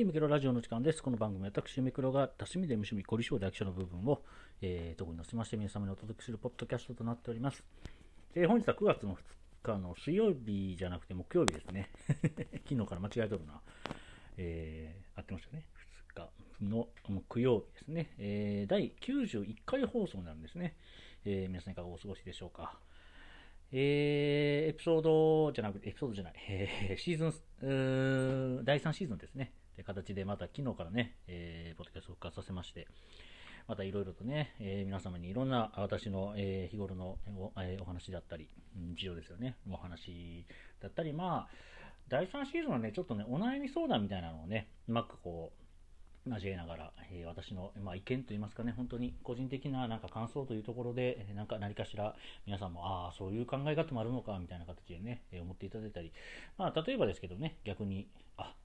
い、ミクロラジオの時間です。この番組は私、ミクロが多趣味で無趣味、凝り性で飽き性の部分を、えー、特に載せまして皆様にお届けするポッドキャストとなっております。えー、本日は9月の2日の水曜日じゃなくて木曜日ですね。昨日から間違えとるな。えー、合ってましたね。2日の木曜日ですね。えー、第91回放送になるんですね。えー、皆さんいかがお過ごしでしょうか。えー、エピソードじゃなくて、エピソードじゃない、えー、シーズン、第3シーズンですね。という形で、また昨日からね、えー、ポッドキャスト復活させまして、またいろいろとね、えー、皆様にいろんな私の、えー、日頃のお,、えー、お話だったり、事情ですよね、お話だったり、まあ、第3シーズンはね、ちょっとね、お悩み相談みたいなのをね、うまくこう、交えながら、えー、私の、まあ、意見といいますかね、本当に個人的ななんか感想というところで、なんか何かしら皆さんも、ああ、そういう考え方もあるのか、みたいな形でね、えー、思っていただいたり、まあ、例えばですけどね、逆に、あ、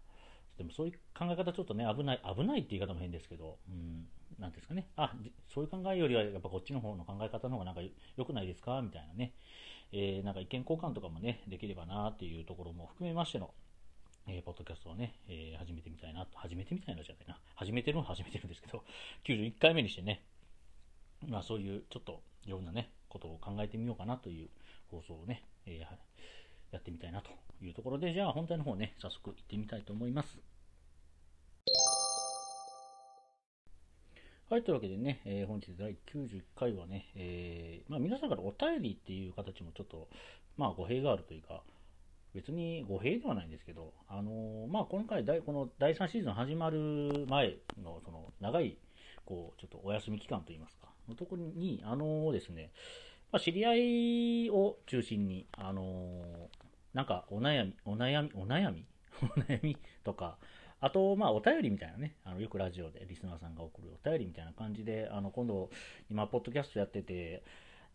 でもそういう考え方ちょっとね、危ない、危ないって言い方も変ですけど、うん、なんですかね、あ、そういう考えよりはやっぱこっちの方の考え方の方がなんか良くないですか？みたいなね、えー、なんか意見交換とかもね、できればなっていうところも含めましての、えー、ポッドキャストをね、えー、始めてみたいな、始めてみたいなじゃないな、始めてるのは始めてるんですけど、91回目にしてね、まあそういうちょっといろんなね、ことを考えてみようかなという放送をね、えー、やってみたいなというところで、じゃあ本題の方ね、早速行ってみたいと思います。はい、というわけでね、えー、本日第91回はね、えー、まあ、皆さんからお便りっていう形もちょっと、まあ、語弊があるというか、別に語弊ではないんですけど、あのー、まあ、今回この第3シーズン始まる前の、その、長い、こう、ちょっとお休み期間といいますか、のところに、あのですね、まあ、知り合いを中心に、あのなんか、お悩み、お悩み、お悩み？お悩みとか、あと、まあ、お便りみたいなね、あのよくラジオでリスナーさんが送るお便りみたいな感じで、あの今度、今、ポッドキャストやってて、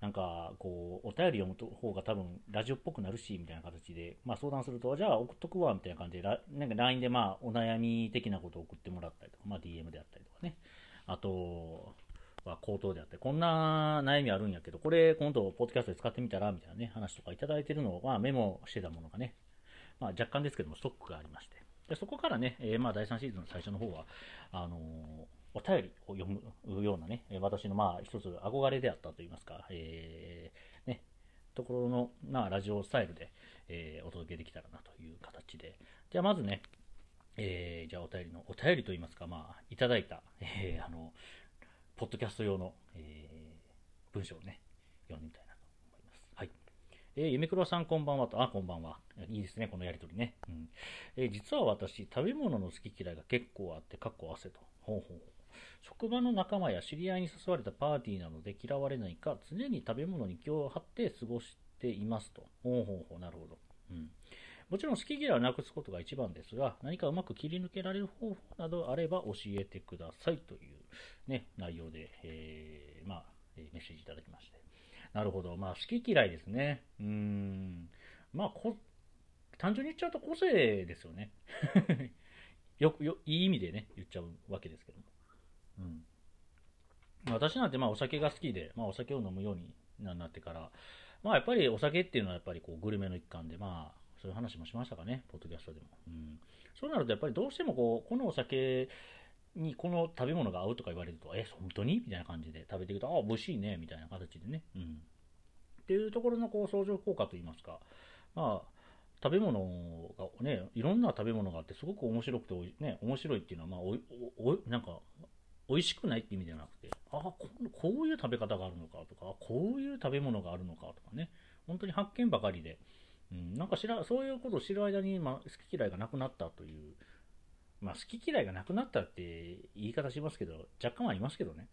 なんか、こう、お便り読む方が多分、ラジオっぽくなるし、みたいな形で、まあ、相談すると、じゃあ送っとくわ、みたいな感じで、なんか LINE で、まあ、お悩み的なことを送ってもらったりとか、まあ、DM であったりとかね。あと、は口頭であって、こんな悩みあるんやけど、これ今度、ポッドキャストで使ってみたら、みたいなね、話とかいただいてるのを、メモしてたものがね、まあ、若干ですけども、ストックがありまして、でそこからね、えー、まあ、第3シーズンの最初の方は、あのー、お便りを読むようなね、私のまあ一つ憧れであったといいますか、えー、ね、ところの、まあ、ラジオスタイルで、えー、お届けできたらなという形で、じゃあまずね、えー、じゃあお便りの、お便りといいますか、まあ、いただいた、えー、あの、ポッドキャスト用の、えー、文章をね、読んでみたいなと思います。はい。えー、ゆめくろさんこんばんはと、あ、こんばんは。いいですね、このやりとりね。うんえー、実は私、食べ物の好き嫌いが結構あって、かっこ汗と。ほうほう職場の仲間や知り合いに誘われたパーティーなので嫌われないか、常に食べ物に気を張って過ごしていますと。ほうほうほう、なるほど。うん。もちろん好き嫌いをなくすことが一番ですが、何かうまく切り抜けられる方法などあれば教えてくださいというね、内容で、えー、まあ、メッセージいただきまして。なるほど。まあ、好き嫌いですね。うーん。まあ、こ、単純に言っちゃうと個性ですよね。よく、いい意味でね、言っちゃうわけですけども。うん。私なんてまあお酒が好きで、まあお酒を飲むようになってから、まあやっぱりお酒っていうのはやっぱりこうグルメの一環で、まあそういう話もしましたかね、ポッドキャストでも。うん。そうなるとやっぱりどうしてもこう、このお酒にこの食べ物が合うとか言われると、え、本当に？みたいな感じで食べていくと、あ、美味しいね、みたいな形でね。うん。っていうところのこう相乗効果といいますか、まあ、食べ物がね、いろんな食べ物があってすごく面白くて、ね、面白いっていうのは、まあ、おおなんか、美味しくないって意味ではなくて、あここういう食べ方があるのかとか、こういう食べ物があるのかとかね、本当に発見ばかりで、うん、なんか知ら、そういうことを知る間に、まあ、好き嫌いがなくなったという、まあ、好き嫌いがなくなったって言い方しますけど、若干はありますけどね。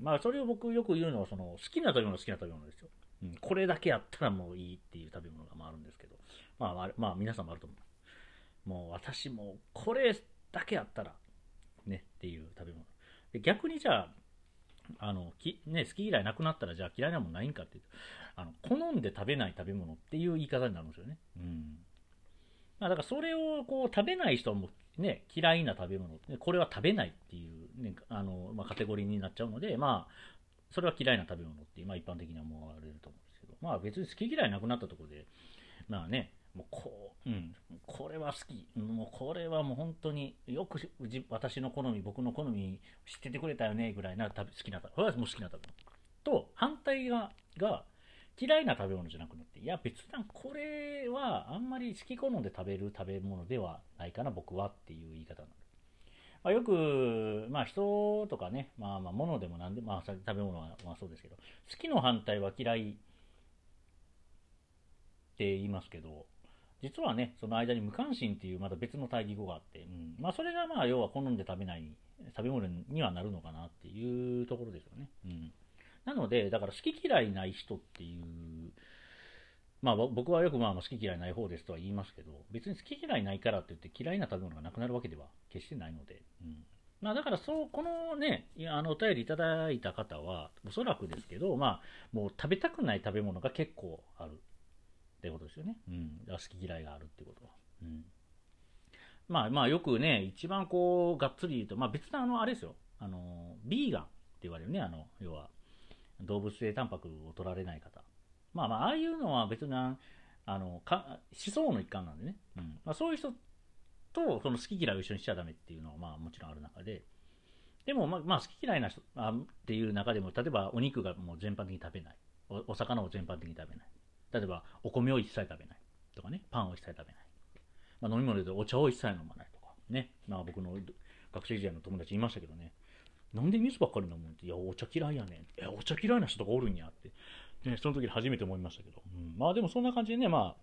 まあ、それを僕よく言うのは、その、好きな食べ物好きな食べ物ですよ。うん、これだけやったらもういいっていう食べ物がまあるんですけど、まあ、まあ、皆さんもあると思う。もう私もこれだけやったら、ね、っていう食べ物。で逆にじゃあ、あのきね、好き嫌いなくなったらじゃあ嫌いなもんないんかっていうあの好んで食べない食べ物っていう言い方になるんですよね。うん。まあ、だからそれをこう食べない人もね、嫌いな食べ物、これは食べないっていう、ね、あの、まあ、カテゴリーになっちゃうので、まあ、それは嫌いな食べ物って、まあ、一般的には思われると思うんですけど、まあ別に好き嫌いなくなったところで、まあね、もうこう、うん、これは好き。もうこれはもう本当によく私の好み、僕の好み知っててくれたよねぐらいな好きな食べこれはもう好きな食べ物。と、反対が、が嫌いな食べ物じゃなくなって、いや別段これはあんまり好き好んで食べる食べ物ではないかな、僕はっていう言い方なる。まあ、よく、まあ人とかね、まあまあ物でも何でも、まあ食べ物はまあそうですけど、好きの反対は嫌いって言いますけど、実はね、その間に無関心っていうまた別の対義語があって、うん、まあそれがまあ要は好んで食べない食べ物にはなるのかなっていうところですよね。うん。なので、だから好き嫌いない人っていう、まあ僕はよくまあ好き嫌いない方ですとは言いますけど、別に好き嫌いないからって言って嫌いな食べ物がなくなるわけでは決してないので、うん。まあだからそう、このね、あのお便りいただいた方は、おそらくですけど、まあもう食べたくない食べ物が結構ある。ってことですよね。うん。好き嫌いがあるってことは。うん。まあまあよくね、一番こう、がっつり言うと、まあ別のあの、あれですよ。あの、ビーガンって言われるね、あの、要は、動物性タンパクを取られない方。まあまあ、ああいうのは別に、あの、か思想の一環なんでね。うん。まあそういう人と、その好き嫌いを一緒にしちゃダメっていうのは、まあもちろんある中で、でも、まあ、まあ、好き嫌いな人あっていう中でも、例えばお肉がもう全般的に食べない。おお魚を全般的に食べない。例えば、お米を一切食べないとかね、パンを一切食べない。まあ、飲み物でお茶を一切飲まないとか、ね。まあ、僕の学生時代の友達いましたけどね。なんで水ばっかり飲むん？って、いや、お茶嫌いやねん。え、お茶嫌いな人とかおるんやって。ね、その時初めて思いましたけど。うん、まあでもそんな感じでね、まあ、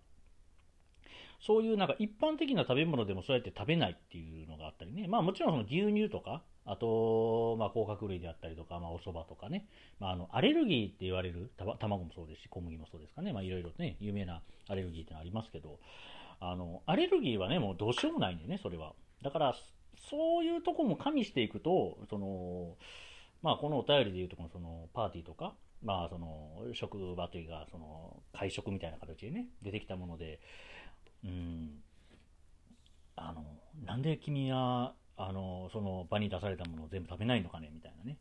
そういうなんか一般的な食べ物でもそうやって食べないっていうのがあったりね。まあもちろんその牛乳とか、あと、まあ甲殻類であったりとか、まあお蕎麦とかね。まああの、アレルギーって言われる、卵もそうですし、小麦もそうですかね。まあいろいろね、有名なアレルギーってのありますけど、あの、アレルギーはね、もうどうしようもないんでね、それは。だから、そういうとこも加味していくと、その、まあこのお便りで言うとこのそのパーティーとか、まあその職場というか、その会食みたいな形でね、出てきたもので、うん、あの、なんで君は、あの、その場に出されたものを全部食べないのかねみたいなね。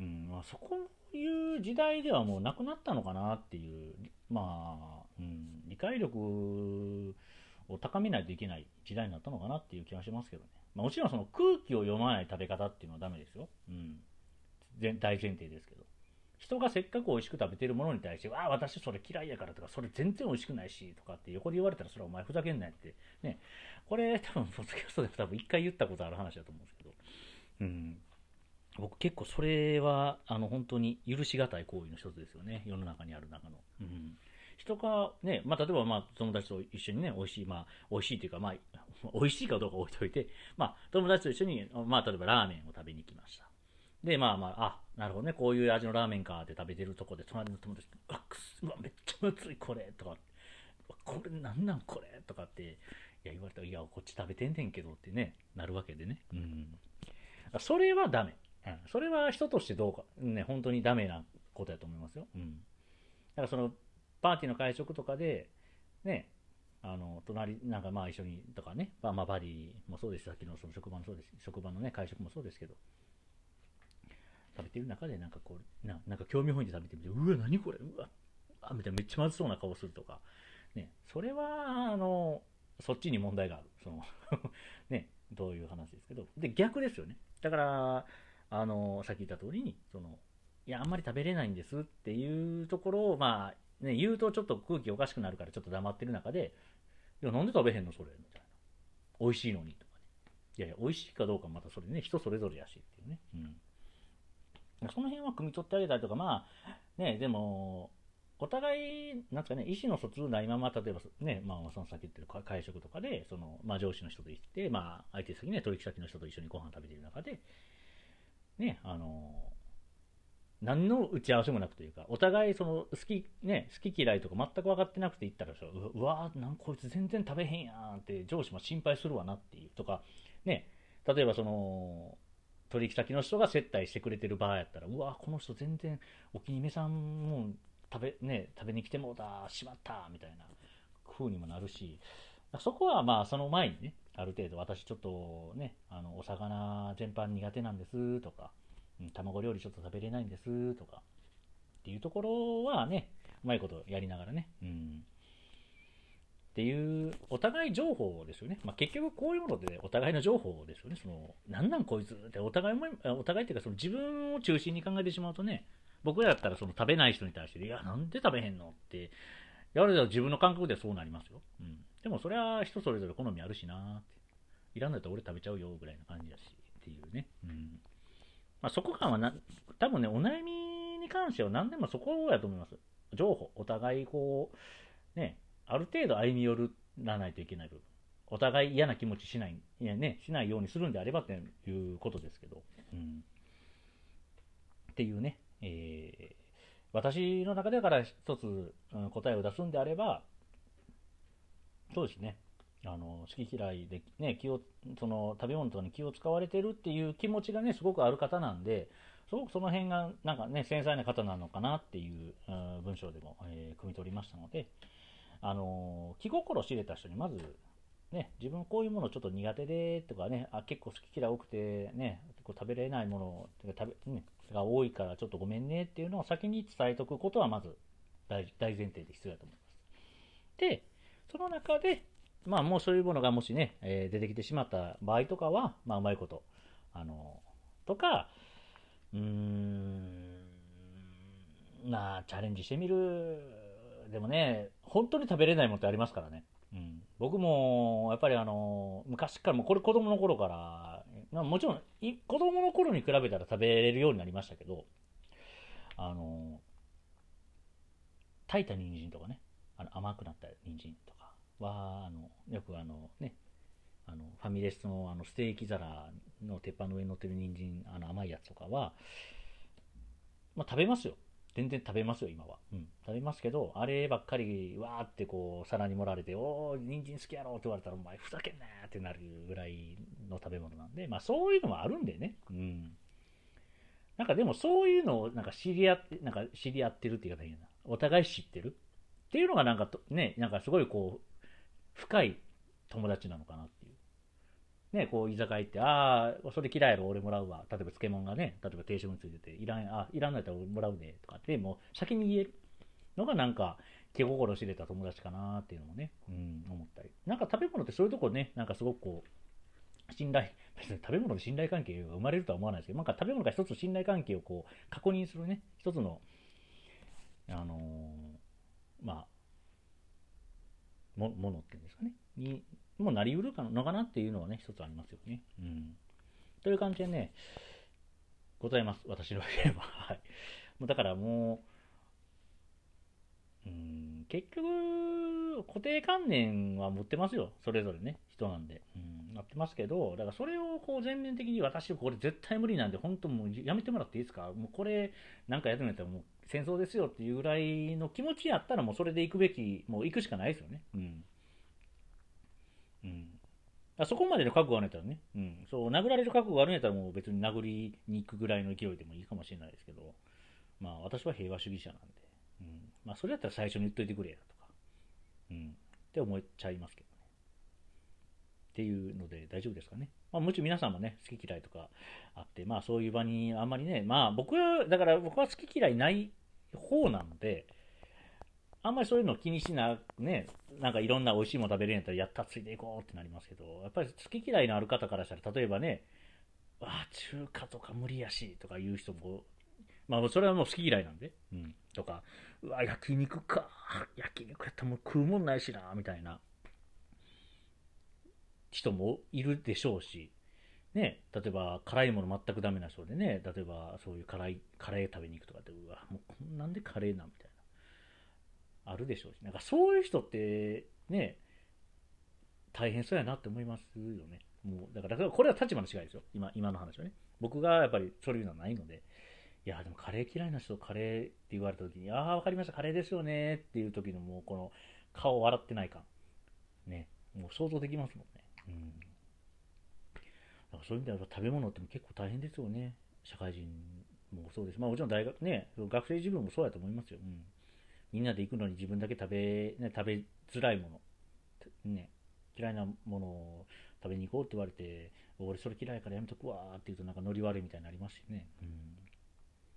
うん、まあ、そこいう時代ではもうなくなったのかなっていう、まあ、うん、理解力を高めないといけない時代になったのかなっていう気はしますけどね。まあ、もちろんその空気を読まない食べ方っていうのはダメですよ。うん。大前提ですけど。人がせっかく美味しく食べてるものに対して、わあ、私それ嫌いやからとか、それ全然美味しくないし、とかって横で言われたら、それはお前ふざけんなよって。ね。これ、多分、ポッドキャストで多分一回言ったことある話だと思うんですけど。うん。僕結構それは、あの、本当に許しがたい行為の一つですよね。世の中にある中の。うん。人がね、まあ、例えば、ま、友達と一緒にね、美味しい、まあ、美味しいというか、まあ、美味しいかどうか置いといて、まあ、友達と一緒に、まあ、例えばラーメンを食べに行きました。で、まあまあ、あ、なるほどね、こういう味のラーメンかって食べてるとこで、隣の友達、うわ、くす、うわ、めっちゃむずい、これ、とか、これ、なんなんこれ、とかって、いや、言われたら、いや、こっち食べてんねんけどってね、なるわけでね。うん。それはダメ。うん。それは人としてどうか、ね、本当にダメなことやと思いますよ。うん。だからその、パーティーの会食とかで、ね、あの、隣、なんかまあ一緒にとかね、まあまあバディもそうですさっきのその職場のそうです、職場のね、会食もそうですけど、食べてる中でなんかこう、ななんか興味本位で食べてみて、うわ、何これうわ、あ、みたいなめっちゃまずそうな顔するとか、ね、それは、あの、そっちに問題がある。その ね、どういう話ですけど。で、逆ですよね。だから、あの、さっき言った通りに、その、いや、あんまり食べれないんですっていうところを、まあ、ね、言うとちょっと空気おかしくなるからちょっと黙ってる中で、いや、なんで食べへんのそれみたいな。美味しいのにとかね。いやいや、美味しいかどうかまたそれね、人それぞれやしっていうね。うん。その辺は汲み取ってあげたりとか、まあ、ね、でも、お互い、なんですかね、意思の疎通ないまま、例えばね、まあ、その先言ってる会食とかで、その、まあ、上司の人と行って、まあ、相手先ね、取引先の人と一緒にご飯食べてる中で、ね、あの、何の打ち合わせもなくというか、お互いその好き、ね、好き嫌いとか全く分かってなくて行ったらう、うわなんこいつ全然食べへんやんって上司も心配するわなっていうとか、ね、例えばその、取引先の人が接待してくれてる場合やったら、うわ、この人全然お気に召さんも食べ、ね、食べに来てもうた、しまった、みたいな風にもなるし、そこはまあその前にね、ある程度私ちょっとね、あの、お魚全般苦手なんですとか、うん、卵料理ちょっと食べれないんですとか、っていうところはね、うまいことやりながらね、うん。っていうお互い情報ですよね。まあ、結局こういうものでお互いの情報ですよね。その、なんなんこいつってお互いも、お互いっていうかその自分を中心に考えてしまうとね、僕らだったらその食べない人に対して、いや、なんで食べへんのってやると自分の感覚ではそうなりますよ。うん。でもそれは人それぞれ好みあるしなって。いらんだったら俺食べちゃうよぐらいな感じだしっていうね。うん。まあ、そこ感はな、多分ね、お悩みに関しては何でもそこやと思います。情報。お互いこう、ね、ある程度歩み寄らないといけない部分。お互い嫌な気持ちしない、いやね、しないようにするんであればっていうことですけど。うん。っていうね、えー、私の中でから一つ、うん、答えを出すんであれば、そうですね。あの好き嫌いで、ね、気をその食べ物とかに気を使われてるっていう気持ちがねすごくある方なんですごくその辺がなんかね繊細な方なのかなっていう、うん、文章でも、えー、汲み取りましたのであの気心知れた人にまずね、自分こういうものちょっと苦手でとかね、あ結構好き嫌い多くてね、結構食べれないもの食べ、ね、が多いからちょっとごめんねっていうのを先に伝えておくことはまず大大前提で必要だと思います。で、その中で、まあもうそういうものがもしね、えー、出てきてしまった場合とかは、まあうまいこと、あの、とか、うーん、まあチャレンジしてみる。でもね、本当に食べれないものってありますからね。うん、僕もやっぱりあの昔からもこれ子供の頃からまあ、もちろん子供の頃に比べたら食べれるようになりましたけどあの炊いた人参とかね。あの甘くなった人参とか。はあのよくあのねあのファミレスのあのステーキ皿の鉄板の上に乗ってる人参あの甘いやつとかは、まあ、食べますよ。全然食べますよ、今は。うん。食べますけど、あればっかり、わーってこう、皿に盛られて、おー、人参好きやろって言われたら、お前、ふざけんなーってなるぐらいの食べ物なんで、まあ、そういうのもあるんでね。うん。なんかでも、そういうのを、なんか知り合って、なんか知り合ってるって言い方いいな。お互い知ってるっていうのが、なんかね、なんかすごいこう、深い友達なのかなってね、こう居酒屋行って、ああ、それ嫌いやろ、俺もらうわ。例えば漬物がね、例えば定食についてて、いらん、あ、いらんのやったら俺もらうね、とかって、もう先に言えるのがなんか、気心知れた友達かなっていうのもね、うん、思ったり。なんか食べ物ってそういうとこね、なんかすごくこう、信頼、別に食べ物で信頼関係が生まれるとは思わないですけど、なんか食べ物が一つ信頼関係をこう、確認するね、一つの、あのー、まあ、も、ものっていうんですかね、にもなりうるのかなっていうのはね、一つありますよね。うん。という感じでね、ございます。私の家は。はい。だからもう、うん、結局、固定観念は持ってますよ。それぞれね、人なんで。うん、なってますけど、だからそれをこう全面的に私、これ絶対無理なんで、本当もうやめてもらっていいですか？もうこれ、なんかやってみたらもう戦争ですよっていうぐらいの気持ちやったらもうそれで行くべき、もう行くしかないですよね。うん。あそこまでの覚悟があるんやったらね、うん、そう、殴られる覚悟があるんやったらもう別に殴りに行くぐらいの勢いでもいいかもしれないですけど、まあ私は平和主義者なんで、うん、まあそれやったら最初に言っといてくれやとか、うん、って思っちゃいますけどね。っていうので大丈夫ですかね。まあもちろん皆さんもね、好き嫌いとかあって、まあそういう場にあんまりね、まあ僕は、だから僕は好き嫌いない方なので、あんまりそういうの気にしな、ね、なんかいろんな美味しいもの食べれるんやったら、やったついていこうってなりますけど、やっぱり好き嫌いのある方からしたら、例えばね、わあ、中華とか無理やし、とか言う人も、まあ、それはもう好き嫌いなんで、うん、とか、うわ、焼肉か、焼肉やったらもう食うもんないしな、みたいな人もいるでしょうし、ね、例えば辛いもの全くダメな人でね、例えばそういう辛い、カレー食べに行くとかって、うわ、もうこんなんでカレーなみたいな。あるでしょうし、なんかそういう人ってね、大変そうやなって思いますよね。もう、だから、これは立場の違いですよ。今、今の話はね。僕がやっぱりそういうのはないので、いや、でもカレー嫌いな人、カレーって言われた時に、ああ、わかりました、カレーですよねっていう時のもう、この顔笑ってない感。ね。もう想像できますもんね。うん。だからそういう意味では食べ物って結構大変ですよね。社会人もそうです。まあもちろん大学ね、学生自分もそうやと思いますよ。うん。みんなで行くのに自分だけ食べ、ね、食べづらいもの、ね、嫌いなものを食べに行こうって言われて、俺それ嫌いからやめとくわって言うとなんかノリ悪いみたいになりますしね。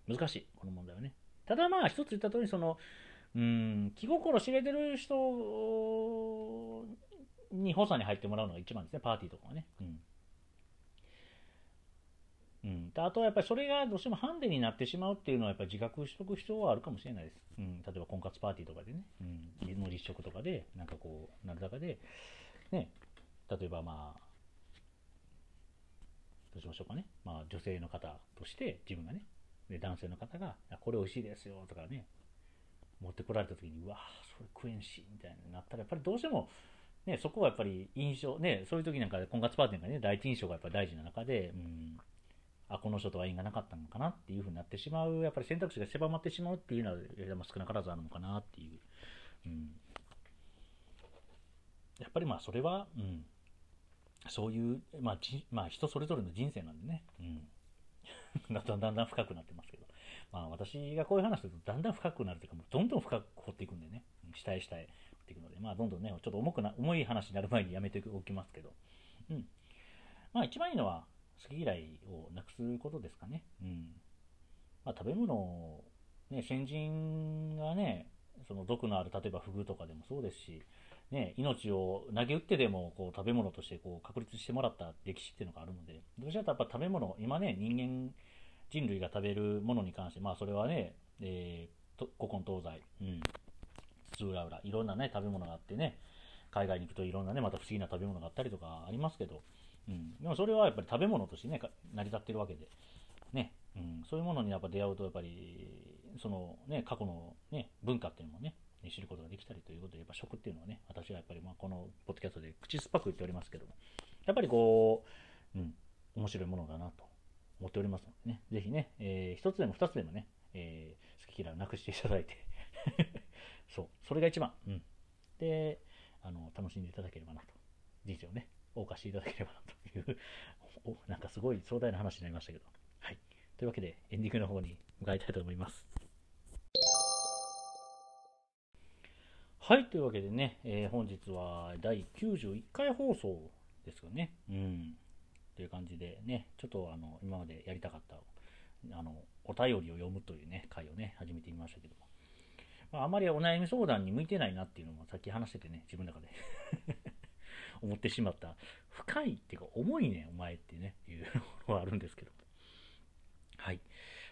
うん、難しい、この問題はね。ただまあ一つ言った通り、その、うん、気心知れてる人に補佐に入ってもらうのが一番ですね、パーティーとかはね。うんうん、あとはやっぱりそれがどうしてもハンデになってしまうっていうのはやっぱり自覚しておく必要はあるかもしれないです。うん、例えば婚活パーティーとかでね、うん、の立食とかで、なんかこう、なるだかで、ね、例えばまあ、どうしましょうかね、まあ女性の方として自分がね、で男性の方が、これ美味しいですよとかね、持ってこられた時に、うわそれ食えんし、みたいになったら、やっぱりどうしても、ね、そこはやっぱり印象、ね、そういう時なんかで婚活パーティーなんかね、第一印象がやっぱり大事な中で、うん。あ、この人とは縁がなかったのかなっていうふうになってしまう、やっぱり選択肢が狭まってしまうっていうのは、少なからずあるのかなっていう。うん、やっぱりまあそれは、うん、そういう、まあじまあ、人それぞれの人生なんでね、うん、だんだんだんだん深くなってますけど、まあ、私がこういう話するとだんだん深くなるというか、もうどんどん深く掘っていくんでね、下へ下へ掘っていくので、まあ、どんどんね、ちょっと重くな重い話になる前にやめておきますけど、うん。まあ、一番いいのは、好き嫌いをなくすことですかね。うん。まあ、食べ物ね、先人がね、その毒のある、例えばフグとかでもそうですし、ね、命を投げ打ってでもこう食べ物としてこう確立してもらった歴史っていうのがあるので、どうしてもやっぱ食べ物、今ね、人間、人類が食べるものに関して、まあそれはね、えー、古今東西、うん、津々浦々、いろんなね、食べ物があってね、海外に行くといろんなね、また不思議な食べ物があったりとかありますけど、うん、でもそれはやっぱり食べ物としてね、成り立ってるわけで、ね、うん、そういうものにやっぱ出会うと、やっぱり、そのね、過去のね、文化っていうのもね、知ることができたりということで、やっぱ食っていうのはね、私はやっぱりまあこのポッドキャストで口酸っぱく言っておりますけども、やっぱりこう、うん、面白いものだなと思っておりますのでね、ぜひね、えー、一つでも二つでもね、えー、好き嫌いをなくしていただいて。そう、それが一番、うん。で、あの、楽しんでいただければなと。人生をね、謳歌しいただければなという お、なんかすごい壮大な話になりましたけど。はい。というわけで、エンディングの方に向かいたいと思います。はい、というわけでね、えー、本日は第91回放送ですよね。うん。という感じでね、ちょっとあの、今までやりたかった、あの、お便りを読むというね、回をね、始めてみましたけども。まあ、あまりお悩み相談に向いてないなっていうのもさっき話しててね、自分の中で思ってしまった。深いっていうか、重いね、お前ってね、いうのはあるんですけど。はい。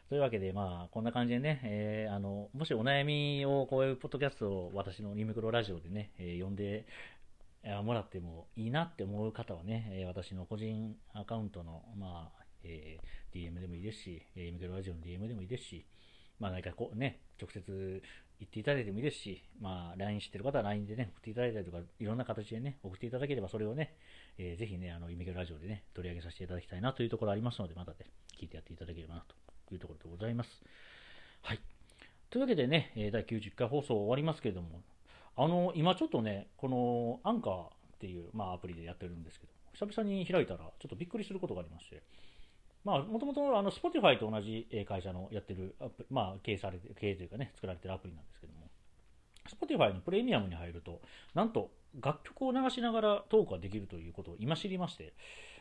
というわけで、まあ、こんな感じでね、えー、あの、もしお悩みを、こういうポッドキャストを私のユミクロラジオでね、えー、読んでもらってもいいなって思う方はね、私の個人アカウントの、まあ、えー、DM でもいいですし、ユミクロラジオの DM でもいいですし、まあ、何かこうね、直接言っていただいてもいいですし、まあ、LINE してる方は LINE でね、送っていただいたりとか、いろんな形でね、送っていただければ、それをね、えー、ぜひね、あの、イミケルラジオでね、取り上げさせていただきたいなというところありますので、またね、聞いてやっていただければなというところでございます。はい。というわけでね、第90回放送終わりますけれども、あの、今ちょっとね、このアンカーっていう、まあ、アプリでやってるんですけど、久々に開いたら、ちょっとびっくりすることがありまして、まあ、もともと、あの、Spotify と同じ会社のやってるアプリ、まあ、経営されて、経営というかね、作られてるアプリなんですけども、Spotify のプレミアムに入ると、なんと、楽曲を流しながらトークができるということを今知りまして、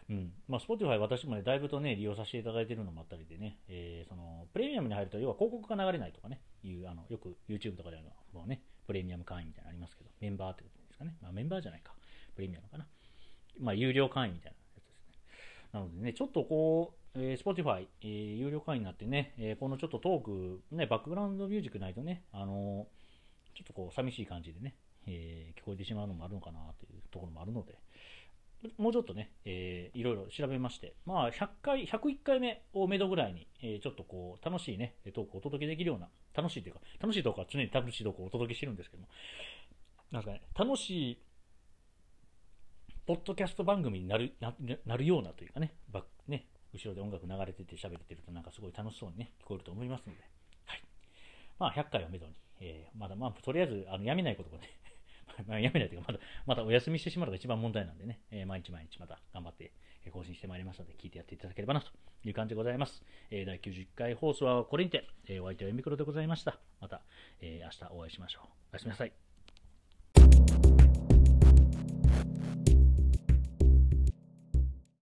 うん。まあ、Spotify 私もね、だいぶとね、利用させていただいているのもあったりでね、えー、その、プレミアムに入ると、要は広告が流れないとかね、いう、あの、よく YouTube とかでは、もうね、プレミアム会員みたいなのありますけど、メンバーってことですかね。まあ、メンバーじゃないか。プレミアムかな。まあ、有料会員みたいな。なのでね、ちょっとこう、えー、Spotify、えー、有料会員になってね、えー、このちょっとトーク、ね、バックグラウンドミュージックないとね、あのちょっとこう、寂しい感じでね、え聞こえてしまうのもあるのかなというところもあるので、もうちょっとね、えー、いろいろ調べまして、まあ、100回、101回目をめどぐらいに、えー、ちょっとこう、楽しいね、トークをお届けできるような、楽しいというか、楽しいトークは常に楽しいトークをお届けしてるんですけども、なんかね、楽しい、ポッドキャスト番組になる、ななるようなというかね、バね、後ろで音楽流れてて喋ってるとなんかすごい楽しそうにね、聞こえると思いますので、はい。まあ、100回をめどに、えー、まだまあ、とりあえず、あの、やめないことがね、まあ、やめないというか、まだ、まだお休みしてしまうのが一番問題なんでね、えー、毎日毎日また頑張って更新してまいりますので、聞いてやっていただければなという感じでございます。えー、第91回放送はこれにて、えー、お相手はエミクロでございました。また、えー、明日お会いしましょう。おやすみなさい。